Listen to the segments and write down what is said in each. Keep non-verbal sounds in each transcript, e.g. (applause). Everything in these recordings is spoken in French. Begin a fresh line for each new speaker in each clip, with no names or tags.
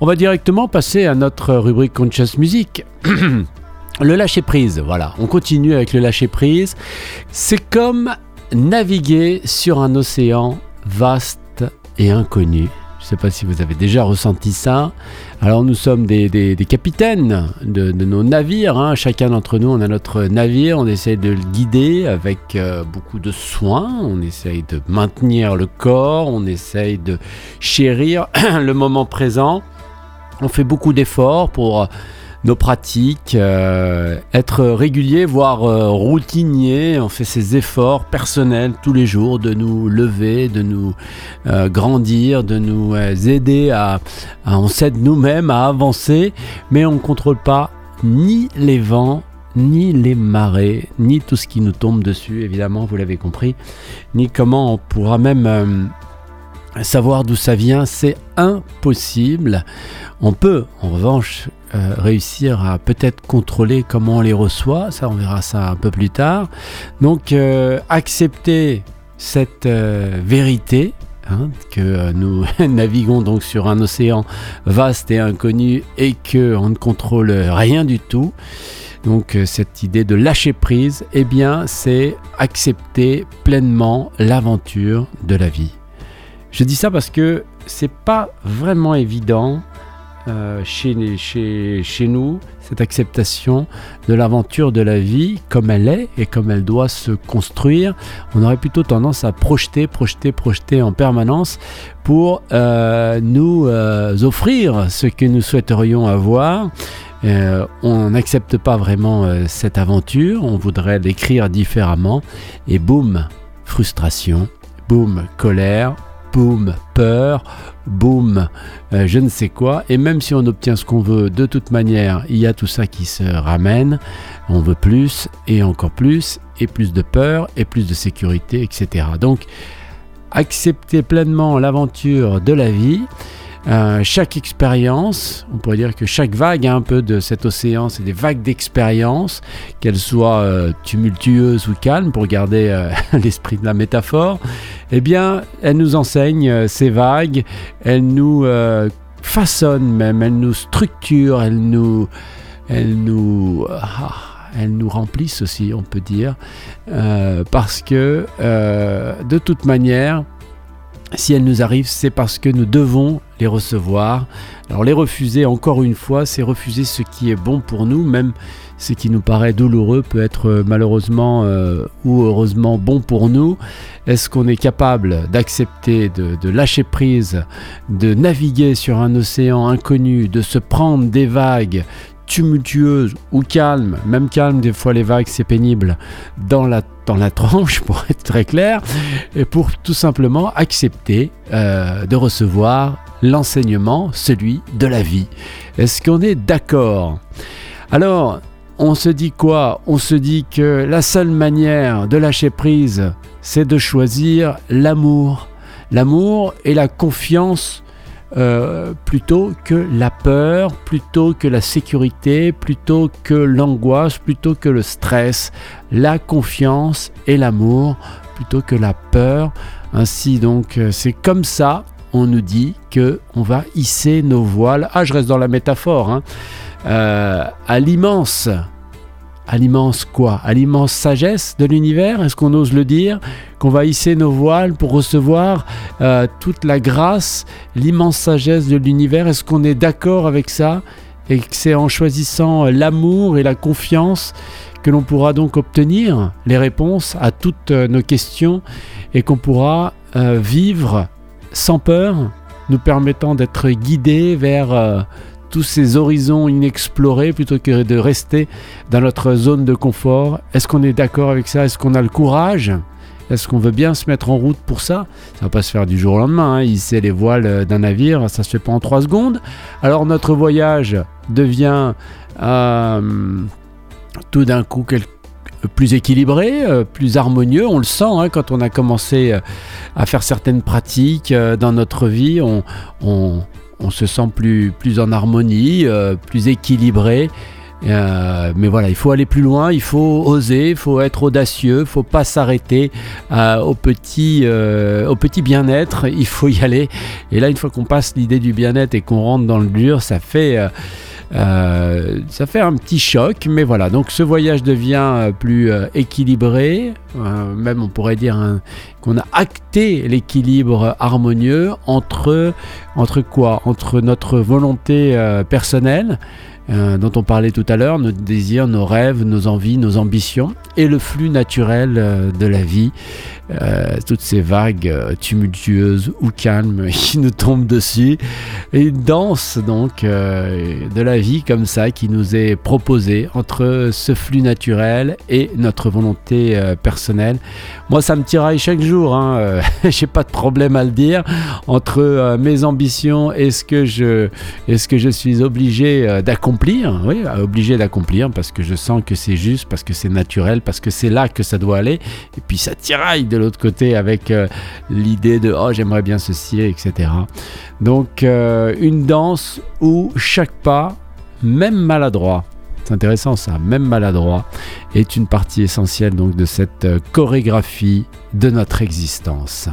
On va directement passer à notre rubrique Conscious Music. (clears throat) le lâcher prise, voilà. On continue avec le lâcher prise. C'est comme naviguer sur un océan vaste et inconnu. Je ne sais pas si vous avez déjà ressenti ça. Alors nous sommes des, capitaines de, nos navires. Hein. Chacun d'entre nous, on a notre navire. On essaye de le guider avec euh, beaucoup de soin. On essaye de maintenir le corps. On essaye de chérir (clears throat) le moment présent. On fait beaucoup d'efforts pour nos pratiques, euh, être régulier, voire euh, routinier. On fait ces efforts personnels tous les jours de nous lever, de nous euh, grandir, de nous aider à, à on s'aide nous-mêmes à avancer, mais on ne contrôle pas ni les vents, ni les marées, ni tout ce qui nous tombe dessus, évidemment, vous l'avez compris, ni comment on pourra même savoir d'où ça vient, c'est impossible. On peut, en revanche, euh, réussir à peut-être contrôler comment on les reçoit. Ça, on verra ça un peu plus tard. Donc, euh, accepter cette euh, vérité. Hein, que nous (laughs) naviguons donc sur un océan vaste et inconnu et que on ne contrôle rien du tout. Donc cette idée de lâcher prise, eh bien c'est accepter pleinement l'aventure de la vie. Je dis ça parce que c'est pas vraiment évident euh, chez, nous, cette acceptation de l'aventure de la vie comme elle est et comme elle doit se construire. On aurait plutôt tendance à projeter, projeter, projeter en permanence pour euh, nous euh, offrir ce que nous souhaiterions avoir. on n'accepte pas vraiment cette aventure, on voudrait l'écrire différemment et boum, frustration, boum, colère, boum, peur, boum, euh, je ne sais quoi. Et même si on obtient ce qu'on veut, de toute manière, il y a tout ça qui se ramène. On veut plus et encore plus, et plus de peur, et plus de sécurité, etc. Donc, accepter pleinement l'aventure de la vie. Euh, chaque expérience, on pourrait dire que chaque vague a un peu de cet océan, c'est des vagues d'expérience, qu'elles soient euh, tumultueuses ou calmes, pour garder euh, (laughs) l'esprit de la métaphore, eh bien, elles nous enseignent ces vagues, elles nous façonnent même, elles nous structurent, elles nous, elles nous, ah, elles nous remplissent aussi, on peut dire, parce que de toute manière, si elles nous arrivent, c'est parce que nous devons les recevoir. Alors les refuser, encore une fois, c'est refuser ce qui est bon pour nous, même ce qui nous paraît douloureux peut être euh, malheureusement euh, ou heureusement bon pour nous. Est-ce qu'on est capable d'accepter de, de, lâcher prise, de naviguer sur un océan inconnu, de se prendre des vagues tumultueuse ou calme, même calme, des fois les vagues c'est pénible, dans la, dans la (laughs) tranche pour être très clair, et pour tout simplement accepter euh, de recevoir l'enseignement, celui de la vie. Est-ce qu'on est, d'accord? Alors, on se dit quoi? On se dit que la seule manière de lâcher prise, c'est de choisir l'amour. L'amour et la confiance euh, plutôt que la peur, plutôt que la sécurité, plutôt que l'angoisse, plutôt que le stress, la confiance et l'amour, plutôt que la peur. Ainsi donc, euh, c'est comme ça, on nous dit que on va hisser nos voiles. Ah, je reste dans la métaphore, hein, euh, à l'immense à l'immense quoi? À l'immense sagesse de l'univers Est-ce qu'on ose le dire? Qu'on va hisser nos voiles pour recevoir euh, toute la grâce, l'immense sagesse de l'univers. Est-ce qu'on est d'accord avec ça? Et que c'est en choisissant l'amour et la confiance que l'on pourra donc obtenir les réponses à toutes nos questions et qu'on pourra euh, vivre sans peur, nous permettant d'être guidés vers... Euh, tous ces horizons inexplorés plutôt que de rester dans notre zone de confort. Est-ce qu'on est, d'accord avec ça? Est-ce qu'on a le courage? Est-ce qu'on veut bien se mettre en route pour ça? Ça va pas se faire du jour au lendemain. Hein. Hisser les voiles d'un navire, ça se fait pas en trois secondes. Alors notre voyage devient euh, tout d'un coup plus équilibré, euh, plus harmonieux. On le sent hein, quand on a commencé euh, à faire certaines pratiques dans notre vie. Se sent plus, plus en harmonie, euh, plus équilibré. Euh, mais voilà, il faut aller plus loin, il faut oser, il faut être audacieux, il faut pas s'arrêter euh, au petit, au petit bien-être, il faut y aller. Et là, une fois qu'on passe l'idée du bien-être et qu'on rentre dans le dur, ça fait euh, ça fait un petit choc, mais voilà. Donc ce voyage devient euh, plus euh, équilibré, même on pourrait dire qu'on a acté l'équilibre harmonieux entre, entre quoi? Entre notre volonté personnelle euh, dont on parlait tout à l'heure, nos désirs, nos rêves, nos envies, nos ambitions, et le flux naturel euh, de la vie, euh, toutes ces vagues tumultueuses ou calmes (laughs) qui nous tombent dessus, et une danse donc de la vie comme ça qui nous est proposée entre ce flux naturel et notre volonté personnelle. Moi, ça me tiraille chaque jour, hein, (laughs) j'ai pas de problème à le dire, entre mes ambitions et ce que je, est ce que je suis obligé d'accomplir oui, obligé d'accomplir parce que je sens que c'est juste, parce que c'est naturel, parce que c'est là que ça doit aller. Et puis ça tiraille de l'autre côté avec euh, l'idée de oh j'aimerais bien ceci, etc. Donc euh, une danse où chaque pas, même maladroit, c'est intéressant ça, même maladroit, est une partie essentielle donc de cette euh, chorégraphie de notre existence.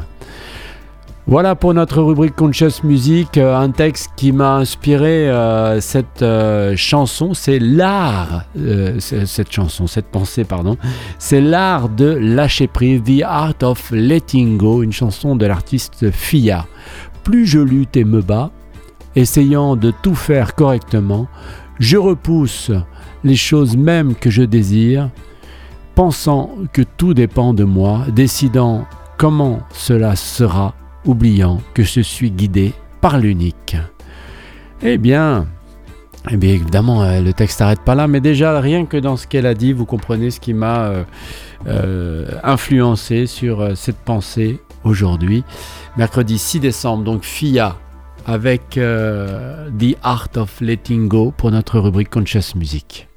Voilà pour notre rubrique Conscious Music, euh, un texte qui m'a inspiré euh, cette euh, chanson, c'est l'art, cette chanson, cette pensée, pardon, c'est l'art de lâcher prise, The Art of Letting Go, une chanson de l'artiste Fia. Plus je lutte et me bats, essayant de tout faire correctement, je repousse les choses même que je désire, pensant que tout dépend de moi, décidant comment cela sera oubliant que je suis guidé par l'unique. Eh bien, eh bien, évidemment, euh, le texte n'arrête pas là, mais déjà, rien que dans ce qu'elle a dit, vous comprenez ce qui m'a euh, euh, influencé sur cette pensée aujourd'hui. Mercredi 6 décembre, donc FIA avec The Art of Letting Go pour notre rubrique Conscious Music.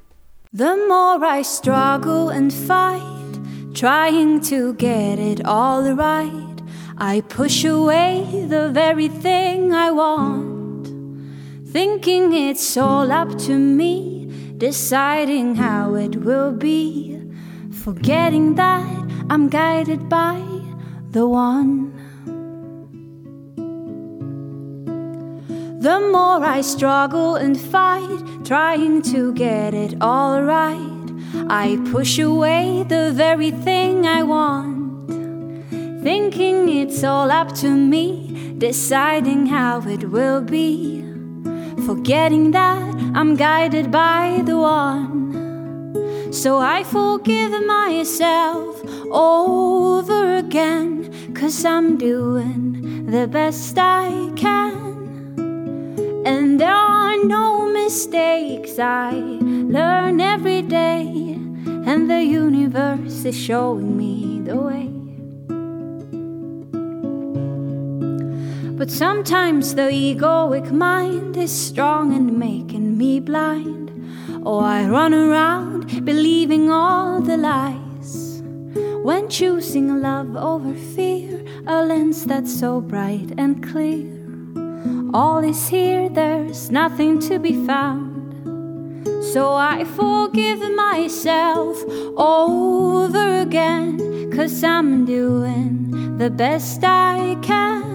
The more I struggle and fight, trying to get it all right. I push away the very thing I want, thinking it's all up to me, deciding how it will be, forgetting that I'm guided by the one. The more I struggle and fight, trying to get it all right, I push away the very thing I want thinking it's all up to me, deciding how it will be, forgetting that I'm guided by the one. So I forgive myself over again, cause I'm doing the best I can. And there are no mistakes, I learn every day, and the universe is showing me the way. But sometimes the egoic mind is strong and making me blind. Oh, I run around believing all the lies. When choosing love over fear, a lens that's so bright and clear. All is here, there's nothing to be found. So I forgive myself over again, cause I'm doing the best I can.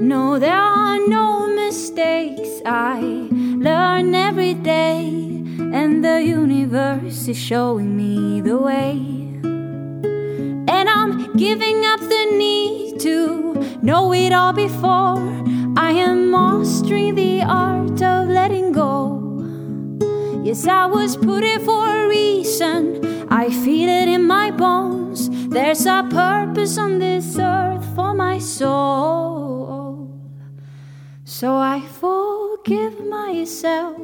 No, there are no mistakes. I learn every day, and the universe is showing me the way. And I'm giving up the need to know it all before. I am mastering the art of letting go. Yes, I was put here for a reason. I feel it in my bones. There's a purpose on this earth for my soul. So I forgive myself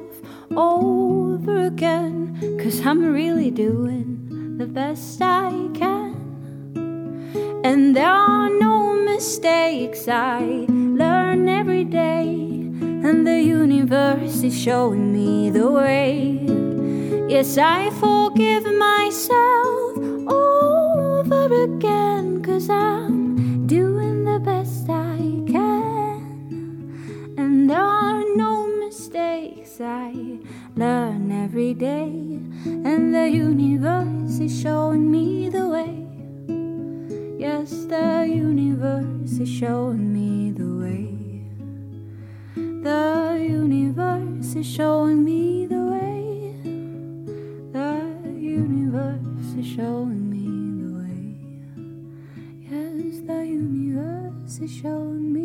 over again, cause I'm really doing the best I can. And there are no mistakes, I learn every day, and the universe is showing me the way. Yes, I forgive myself over again, cause I'm I learn every day, and the universe is showing me the way. Yes, the universe is showing me the way. The universe is showing me the way. The universe is showing me the way. Yes, the universe is showing me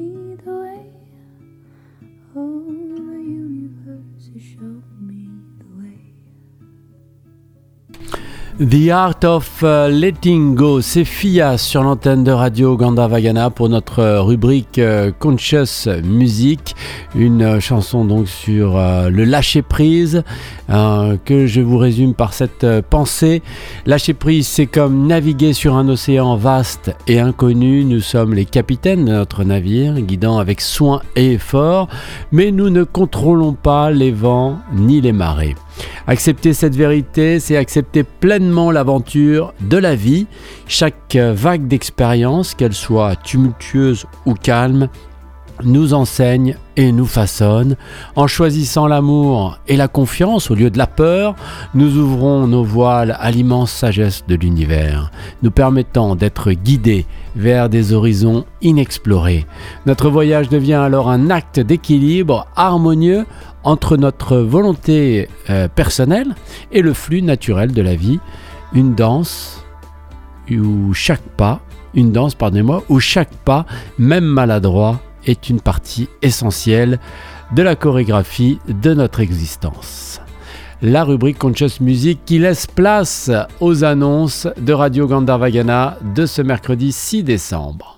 The Art of uh, Letting Go, c'est Fia sur l'antenne de Radio Gandavagana pour notre euh, rubrique euh, Conscious Music, une euh, chanson donc sur le lâcher prise que je vous résume par cette pensée. Lâcher prise, c'est comme naviguer sur un océan vaste et inconnu. Nous sommes les capitaines de notre navire, guidant avec soin et effort, mais nous ne contrôlons pas les vents ni les marées. Accepter cette vérité, c'est accepter pleinement l'aventure de la vie. Chaque vague d'expérience, qu'elle soit tumultueuse ou calme, nous enseigne et nous façonne. En choisissant l'amour et la confiance au lieu de la peur, nous ouvrons nos voiles à l'immense sagesse de l'univers, nous permettant d'être guidés vers des horizons inexplorés. Notre voyage devient alors un acte d'équilibre harmonieux entre notre volonté euh, personnelle et le flux naturel de la vie, une danse où chaque pas, une danse, pardonnez-moi, où chaque pas, même maladroit, est une partie essentielle de la chorégraphie de notre existence. La rubrique Conscious Music qui laisse place aux annonces de Radio Gandharvagana de ce mercredi 6 décembre.